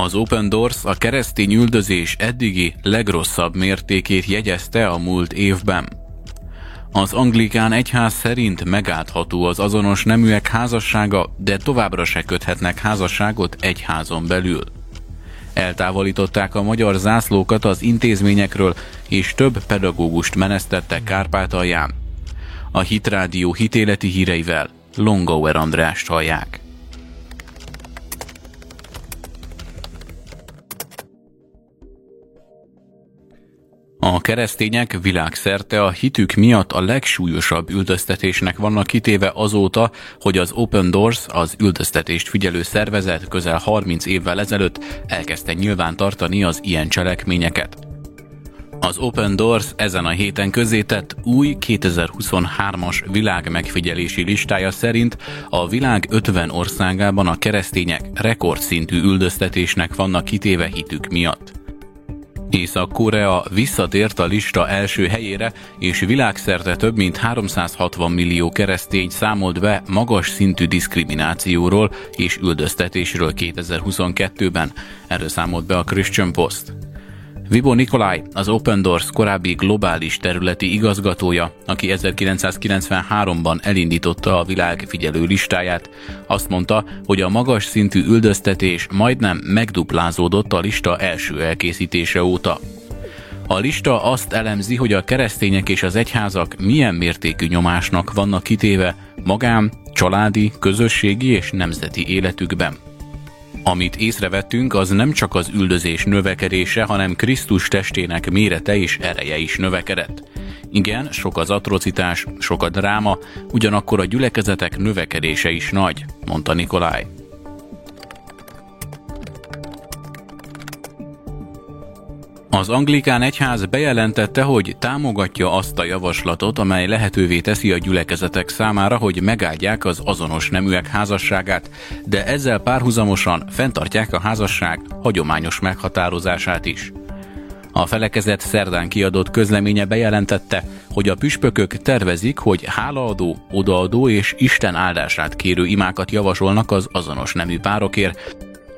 Az Open Doors a keresztény üldözés eddigi legrosszabb mértékét jegyezte a múlt évben. Az anglikán egyház szerint megállható az azonos neműek házassága, de továbbra se köthetnek házasságot egyházon belül. Eltávolították a magyar zászlókat az intézményekről, és több pedagógust menesztettek Kárpátalján. A Hitrádió hitéleti híreivel Longauer Andrást hallják. A keresztények világszerte a hitük miatt a legsúlyosabb üldöztetésnek vannak kitéve azóta, hogy az Open Doors, az üldöztetést figyelő szervezet közel 30 évvel ezelőtt elkezdte nyilván tartani az ilyen cselekményeket. Az Open Doors ezen a héten közzétett új 2023-as világ megfigyelési listája szerint a világ 50 országában a keresztények rekordszintű üldöztetésnek vannak kitéve hitük miatt. Észak-Korea visszatért a lista első helyére, és világszerte több mint 360 millió keresztény számolt be magas szintű diszkriminációról és üldöztetésről 2022-ben. Erről számolt be a Christian Post. Vibo Nikolaj, az Open Doors korábbi globális területi igazgatója, aki 1993-ban elindította a világ figyelő listáját, azt mondta, hogy a magas szintű üldöztetés majdnem megduplázódott a lista első elkészítése óta. A lista azt elemzi, hogy a keresztények és az egyházak milyen mértékű nyomásnak vannak kitéve magán, családi, közösségi és nemzeti életükben. Amit észrevettünk, az nem csak az üldözés növekedése, hanem Krisztus testének mérete és ereje is növekedett. Igen, sok az atrocitás, sok a dráma, ugyanakkor a gyülekezetek növekedése is nagy, mondta Nikolaj. Az anglikán egyház bejelentette, hogy támogatja azt a javaslatot, amely lehetővé teszi a gyülekezetek számára, hogy megáldják az azonos neműek házasságát, de ezzel párhuzamosan fenntartják a házasság hagyományos meghatározását is. A felekezet szerdán kiadott közleménye bejelentette, hogy a püspökök tervezik, hogy hálaadó, odaadó és Isten áldását kérő imákat javasolnak az azonos nemű párokért,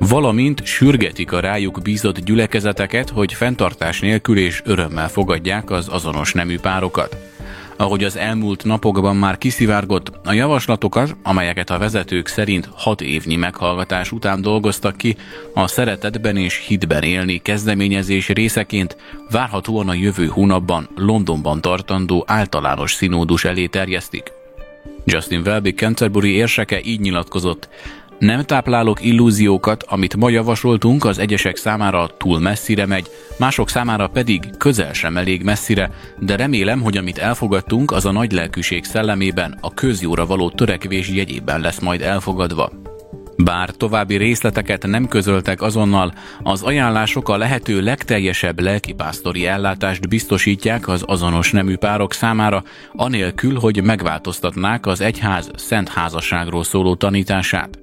valamint sürgetik a rájuk bízott gyülekezeteket, hogy fenntartás nélkül és örömmel fogadják az azonos nemű párokat. Ahogy az elmúlt napokban már kiszivárgott, a javaslatokat, amelyeket a vezetők szerint hat évnyi meghallgatás után dolgoztak ki, a szeretetben és hitben élni kezdeményezés részeként várhatóan a jövő hónapban Londonban tartandó általános színódus elé terjesztik. Justin Welby Canterbury érseke így nyilatkozott, nem táplálok illúziókat, amit ma javasoltunk, az egyesek számára túl messzire megy, mások számára pedig közel sem elég messzire, de remélem, hogy amit elfogadtunk, az a nagy lelkűség szellemében, a közjóra való törekvés jegyében lesz majd elfogadva. Bár további részleteket nem közöltek azonnal, az ajánlások a lehető legteljesebb lelkipásztori ellátást biztosítják az azonos nemű párok számára, anélkül, hogy megváltoztatnák az egyház szent házasságról szóló tanítását.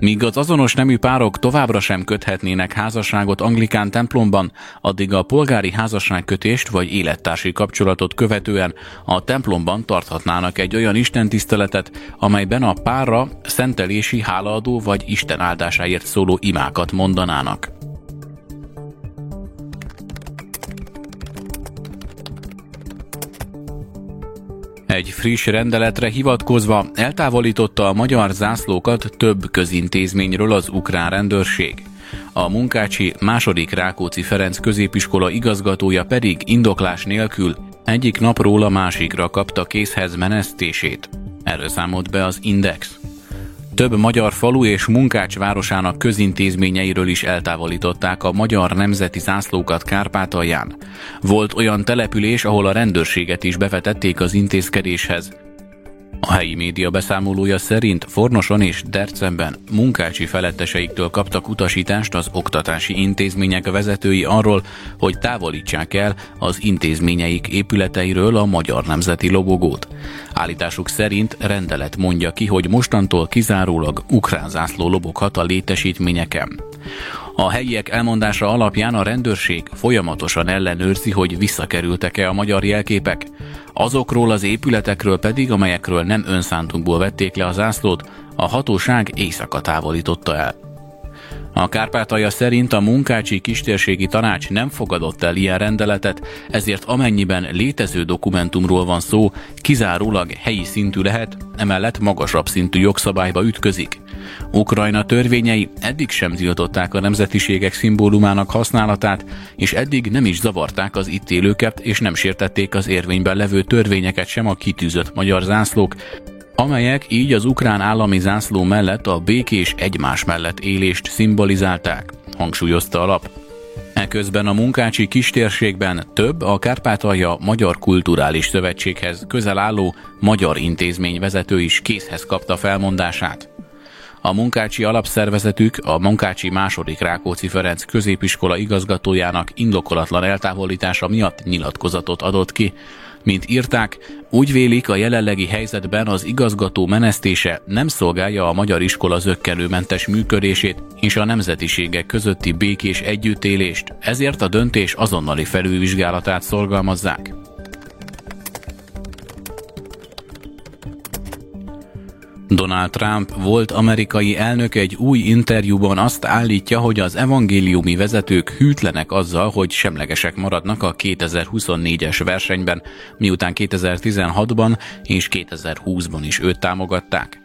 Míg az azonos nemű párok továbbra sem köthetnének házasságot anglikán templomban, addig a polgári házasságkötést vagy élettársi kapcsolatot követően a templomban tarthatnának egy olyan istentiszteletet, amelyben a párra szentelési, hálaadó vagy Isten áldásáért szóló imákat mondanának. Egy friss rendeletre hivatkozva eltávolította a magyar zászlókat több közintézményről az ukrán rendőrség. A munkácsi második Rákóczi Ferenc középiskola igazgatója pedig indoklás nélkül egyik napról a másikra kapta készhez menesztését. Erről számolt be az Index. Több magyar falu és munkács városának közintézményeiről is eltávolították a magyar nemzeti zászlókat Kárpátalján. Volt olyan település, ahol a rendőrséget is bevetették az intézkedéshez. A helyi média beszámolója szerint Fornoson és Dercemben munkácsi feletteseiktől kaptak utasítást az oktatási intézmények vezetői arról, hogy távolítsák el az intézményeik épületeiről a magyar nemzeti lobogót. Állításuk szerint rendelet mondja ki, hogy mostantól kizárólag ukrán zászló loboghat a létesítményeken. A helyiek elmondása alapján a rendőrség folyamatosan ellenőrzi, hogy visszakerültek-e a magyar jelképek. Azokról az épületekről pedig, amelyekről nem önszántunkból vették le a zászlót, a hatóság éjszaka távolította el. A Kárpátalja szerint a munkácsi kistérségi tanács nem fogadott el ilyen rendeletet, ezért amennyiben létező dokumentumról van szó, kizárólag helyi szintű lehet, emellett magasabb szintű jogszabályba ütközik. Ukrajna törvényei eddig sem tiltották a nemzetiségek szimbólumának használatát, és eddig nem is zavarták az itt élőket, és nem sértették az érvényben levő törvényeket sem a kitűzött magyar zászlók, amelyek így az ukrán állami zászló mellett a békés egymás mellett élést szimbolizálták, hangsúlyozta a lap. Eközben a munkácsi kistérségben több a Kárpátalja Magyar Kulturális Szövetséghez közel álló magyar intézmény vezető is készhez kapta felmondását. A munkácsi alapszervezetük a munkácsi második Rákóczi Ferenc középiskola igazgatójának indokolatlan eltávolítása miatt nyilatkozatot adott ki, mint írták, úgy vélik a jelenlegi helyzetben az igazgató menesztése nem szolgálja a magyar iskola zöggenőmentes működését és a nemzetiségek közötti békés együttélést, ezért a döntés azonnali felülvizsgálatát szorgalmazzák. Donald Trump volt amerikai elnök egy új interjúban azt állítja, hogy az evangéliumi vezetők hűtlenek azzal, hogy semlegesek maradnak a 2024-es versenyben, miután 2016-ban és 2020-ban is őt támogatták.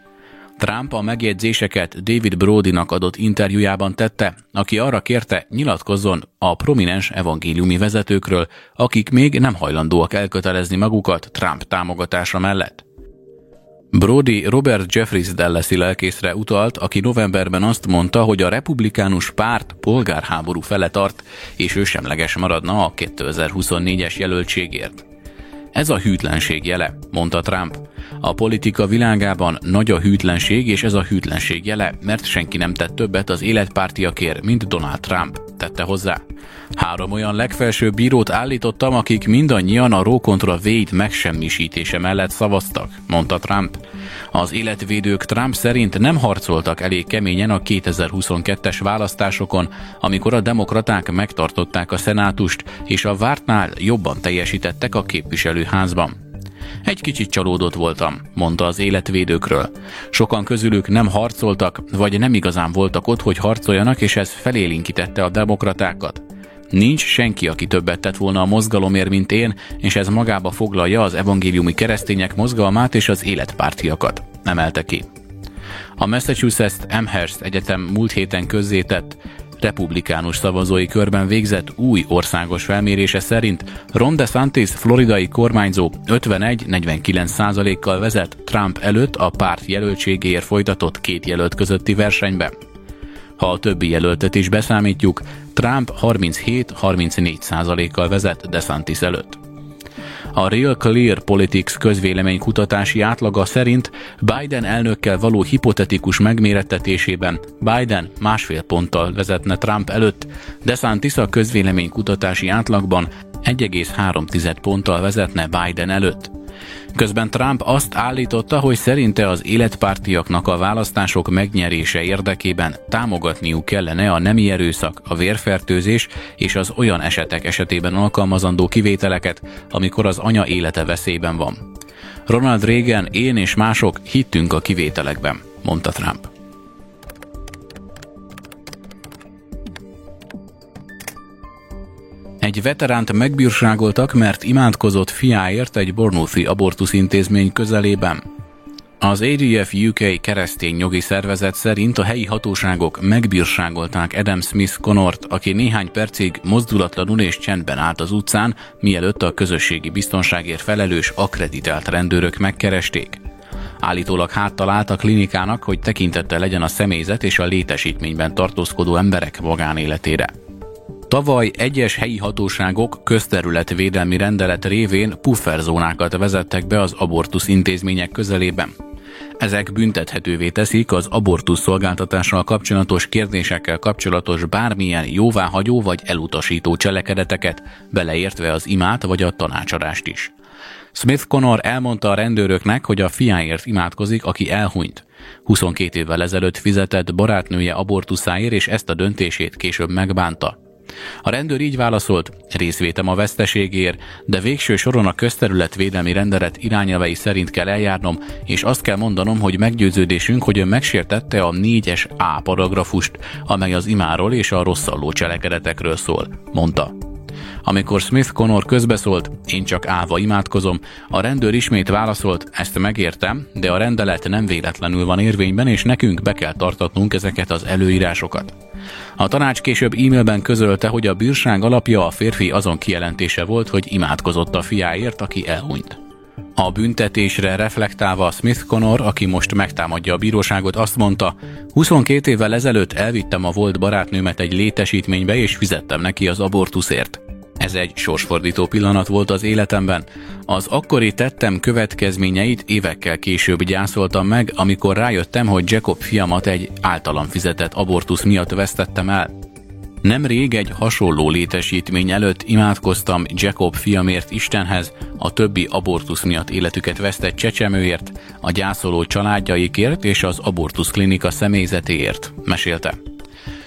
Trump a megjegyzéseket David Brodynak adott interjújában tette, aki arra kérte, nyilatkozzon a prominens evangéliumi vezetőkről, akik még nem hajlandóak elkötelezni magukat Trump támogatása mellett. Brody Robert Jeffries Dallasi lelkészre utalt, aki novemberben azt mondta, hogy a republikánus párt polgárháború fele tart, és ő semleges maradna a 2024-es jelöltségért. Ez a hűtlenség jele, mondta Trump. A politika világában nagy a hűtlenség, és ez a hűtlenség jele, mert senki nem tett többet az életpártiakért, mint Donald Trump, tette hozzá. Három olyan legfelsőbb bírót állítottam, akik mindannyian a Roe kontra Wade megsemmisítése mellett szavaztak, mondta Trump. Az életvédők Trump szerint nem harcoltak elég keményen a 2022-es választásokon, amikor a demokraták megtartották a szenátust, és a vártnál jobban teljesítettek a képviselőházban. Egy kicsit csalódott voltam, mondta az életvédőkről. Sokan közülük nem harcoltak, vagy nem igazán voltak ott, hogy harcoljanak, és ez felélinkítette a demokratákat. Nincs senki, aki többet tett volna a mozgalomért, mint én, és ez magába foglalja az evangéliumi keresztények mozgalmát és az életpártiakat, emelte ki. A Massachusetts Amherst Egyetem múlt héten közzétett republikánus szavazói körben végzett új országos felmérése szerint Ron DeSantis floridai kormányzó 51-49 kal vezet Trump előtt a párt jelöltségéért folytatott két jelölt közötti versenyben. Ha a többi jelöltet is beszámítjuk, Trump 37-34 százalékkal vezet DeSantis előtt. A Real Clear Politics közvéleménykutatási átlaga szerint Biden elnökkel való hipotetikus megmérettetésében Biden másfél ponttal vezetne Trump előtt, DeSantis a közvéleménykutatási átlagban 1,3 ponttal vezetne Biden előtt. Közben Trump azt állította, hogy szerinte az életpártiaknak a választások megnyerése érdekében támogatniuk kellene a nemi erőszak, a vérfertőzés és az olyan esetek esetében alkalmazandó kivételeket, amikor az anya élete veszélyben van. Ronald Reagan, én és mások hittünk a kivételekben, mondta Trump. Egy veteránt megbírságoltak, mert imádkozott fiáért egy Bournemouthi abortusz intézmény közelében. Az ADF UK keresztény jogi szervezet szerint a helyi hatóságok megbírságolták Adam Smith Connort, aki néhány percig mozdulatlanul és csendben állt az utcán, mielőtt a közösségi biztonságért felelős akreditált rendőrök megkeresték. Állítólag háttal állt a klinikának, hogy tekintette legyen a személyzet és a létesítményben tartózkodó emberek magánéletére. Tavaly egyes helyi hatóságok közterületvédelmi rendelet révén pufferzónákat vezettek be az abortusz intézmények közelében. Ezek büntethetővé teszik az abortusz szolgáltatással kapcsolatos kérdésekkel kapcsolatos bármilyen jóváhagyó vagy elutasító cselekedeteket, beleértve az imát vagy a tanácsadást is. Smith Connor elmondta a rendőröknek, hogy a fiáért imádkozik, aki elhunyt. 22 évvel ezelőtt fizetett barátnője abortuszáért, és ezt a döntését később megbánta. A rendőr így válaszolt, részvétem a veszteségért, de végső soron a közterületvédelmi rendelet irányelvei szerint kell eljárnom, és azt kell mondanom, hogy meggyőződésünk, hogy ön megsértette a 4-es A paragrafust, amely az imáról és a rosszalló cselekedetekről szól, mondta. Amikor Smith Connor közbeszólt, én csak állva imádkozom, a rendőr ismét válaszolt, ezt megértem, de a rendelet nem véletlenül van érvényben, és nekünk be kell tartatnunk ezeket az előírásokat. A tanács később e-mailben közölte, hogy a bírság alapja a férfi azon kijelentése volt, hogy imádkozott a fiáért, aki elhunyt. A büntetésre reflektálva Smith Connor, aki most megtámadja a bíróságot, azt mondta, 22 évvel ezelőtt elvittem a volt barátnőmet egy létesítménybe és fizettem neki az abortuszért. Ez egy sorsfordító pillanat volt az életemben. Az akkori tettem következményeit évekkel később gyászoltam meg, amikor rájöttem, hogy Jacob fiamat egy általam fizetett abortusz miatt vesztettem el. Nemrég egy hasonló létesítmény előtt imádkoztam Jacob fiamért Istenhez, a többi abortusz miatt életüket vesztett csecsemőért, a gyászoló családjaikért és az abortusz klinika személyzetéért, mesélte.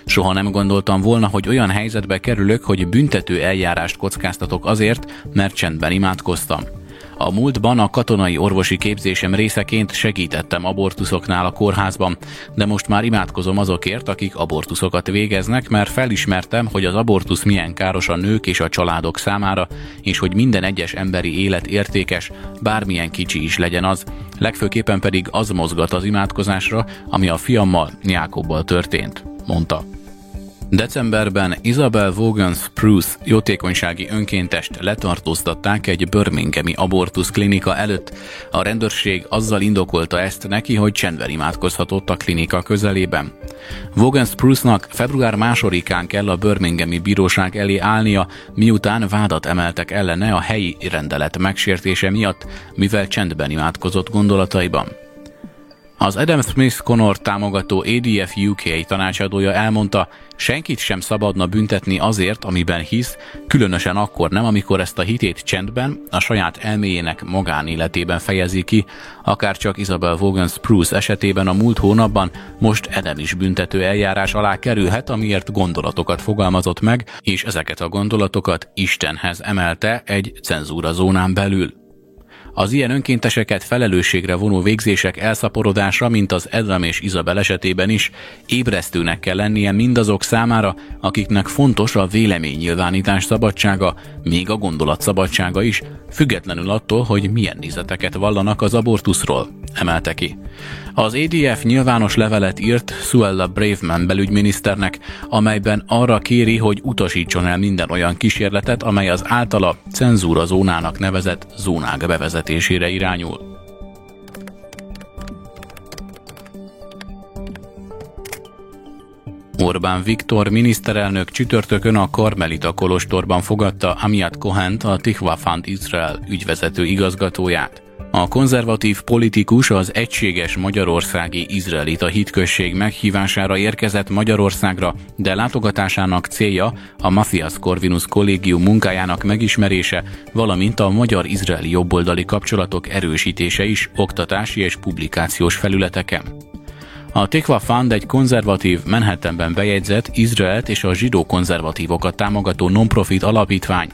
Soha nem gondoltam volna, hogy olyan helyzetbe kerülök, hogy büntető eljárást kockáztatok azért, mert csendben imádkoztam. A múltban a katonai orvosi képzésem részeként segítettem abortuszoknál a kórházban, de most már imádkozom azokért, akik abortuszokat végeznek, mert felismertem, hogy az abortusz milyen káros a nők és a családok számára, és hogy minden egyes emberi élet értékes, bármilyen kicsi is legyen az, legfőképpen pedig az mozgat az imádkozásra, ami a fiammal, Jákobbal történt, mondta. Decemberben Isabel Vaughan Spruce jótékonysági önkéntest letartóztatták egy Birminghami abortusz klinika előtt. A rendőrség azzal indokolta ezt neki, hogy csendben imádkozhatott a klinika közelében. Vaughan Spruce-nak február másodikán kell a Birminghami bíróság elé állnia, miután vádat emeltek ellene a helyi rendelet megsértése miatt, mivel csendben imádkozott gondolataiban. Az Adam Smith Connor támogató ADF UK tanácsadója elmondta, senkit sem szabadna büntetni azért, amiben hisz, különösen akkor nem, amikor ezt a hitét csendben, a saját elméjének magánéletében fejezi ki, akár csak Isabel Vaughan Spruce esetében a múlt hónapban, most Adam is büntető eljárás alá kerülhet, amiért gondolatokat fogalmazott meg, és ezeket a gondolatokat Istenhez emelte egy cenzúra zónán belül. Az ilyen önkénteseket felelősségre vonó végzések elszaporodása, mint az Edram és Izabel esetében is, ébresztőnek kell lennie mindazok számára, akiknek fontos a véleménynyilvánítás szabadsága, még a gondolat szabadsága is, függetlenül attól, hogy milyen nézeteket vallanak az abortuszról, emelte ki. Az ADF nyilvános levelet írt Suella Braveman belügyminiszternek, amelyben arra kéri, hogy utasítson el minden olyan kísérletet, amely az általa cenzúra zónának nevezett zónák bevezetésére irányul. Orbán Viktor miniszterelnök csütörtökön a Karmelita Kolostorban fogadta Amiat Kohent, a Tikva Fund Israel ügyvezető igazgatóját. A konzervatív politikus az egységes magyarországi izraelita hitközség meghívására érkezett Magyarországra, de látogatásának célja a Matthias Corvinus kollégium munkájának megismerése, valamint a magyar-izraeli jobboldali kapcsolatok erősítése is oktatási és publikációs felületeken. A Tikva Fund egy konzervatív, Manhattanben bejegyzett Izraelt és a zsidó konzervatívokat támogató non-profit alapítvány,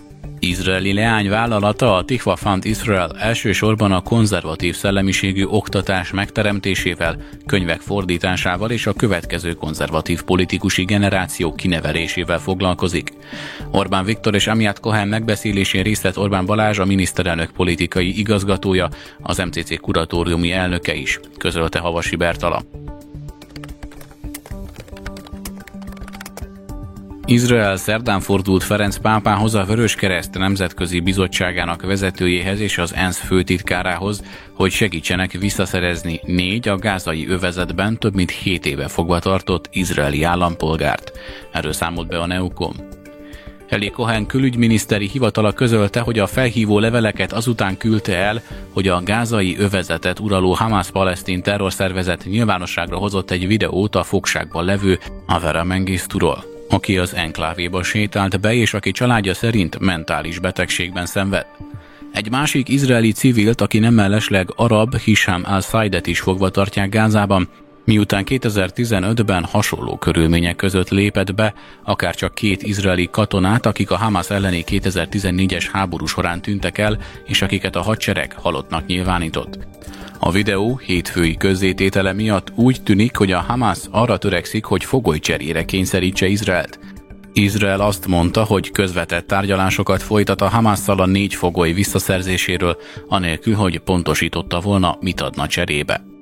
Izraeli leányvállalata a Tikva Fund Israel elsősorban a konzervatív szellemiségű oktatás megteremtésével, könyvek fordításával és a következő konzervatív politikusi generáció kinevelésével foglalkozik. Orbán Viktor és Amiat Cohen megbeszélésén részt Orbán Balázs, a miniszterelnök politikai igazgatója, az MCC kuratóriumi elnöke is, közölte Havasi Bertala. Izrael szerdán fordult Ferenc pápához a Vöröskereszt Nemzetközi Bizottságának vezetőjéhez és az ENSZ főtitkárához, hogy segítsenek visszaszerezni négy a gázai övezetben több mint 7 éve fogva tartott izraeli állampolgárt. Erről számolt be a Neukom. Eli Cohen külügyminiszteri hivatala közölte, hogy a felhívó leveleket azután küldte el, hogy a gázai övezetet uraló Hamas palesztin terrorszervezet nyilvánosságra hozott egy videót a fogságban levő Avera Mengisturól aki az enklávéba sétált be, és aki családja szerint mentális betegségben szenved. Egy másik izraeli civilt, aki nem mellesleg arab, Hisham al-Saidet is fogva tartják Gázában, Miután 2015-ben hasonló körülmények között lépett be, akár csak két izraeli katonát, akik a Hamas elleni 2014-es háború során tűntek el, és akiket a hadsereg halottnak nyilvánított. A videó hétfői közzététele miatt úgy tűnik, hogy a Hamas arra törekszik, hogy fogolycserére kényszerítse Izraelt. Izrael azt mondta, hogy közvetett tárgyalásokat folytat a Hamasszal a négy fogoly visszaszerzéséről, anélkül, hogy pontosította volna, mit adna cserébe.